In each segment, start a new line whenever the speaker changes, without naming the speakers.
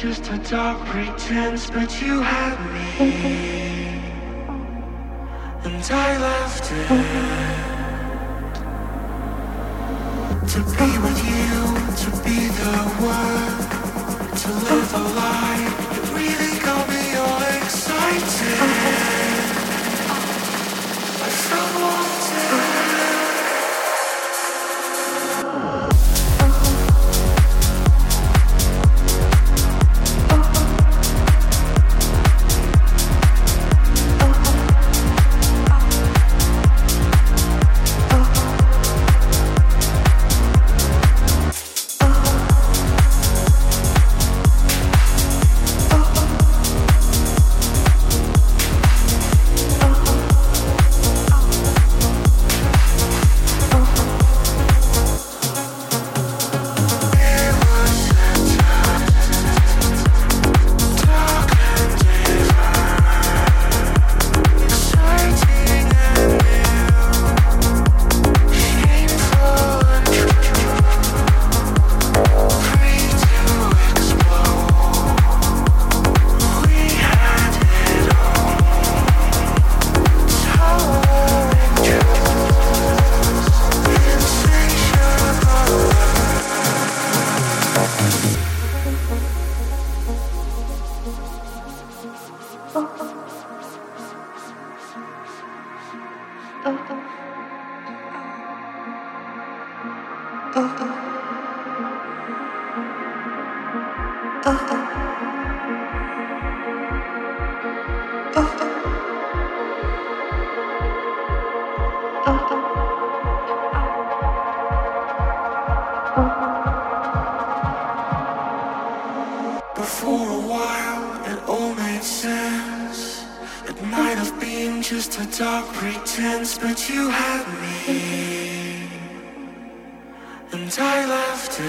just a dark pretense, but you had me. And I left it. To be with you, to be just a dark pretense, but you had me. And I left it.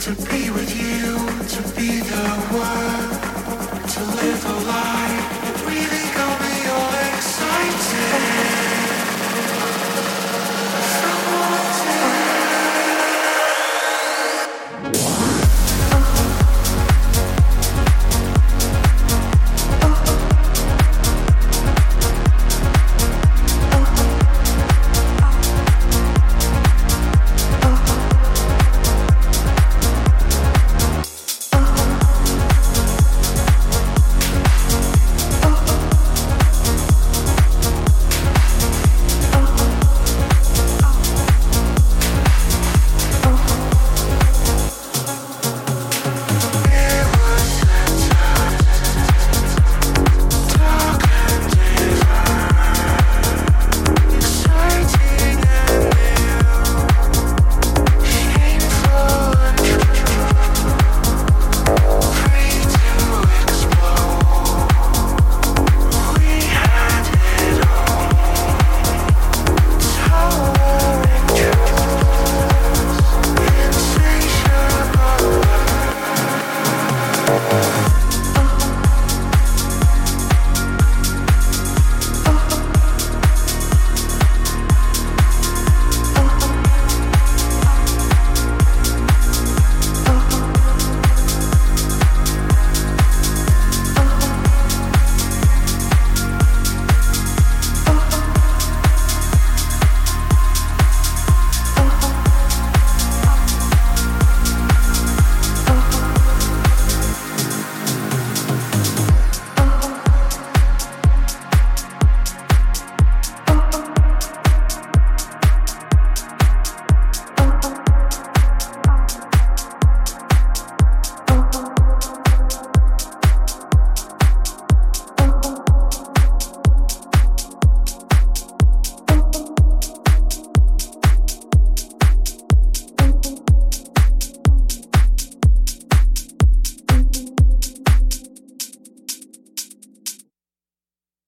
To be with you, to be the one, to live a life.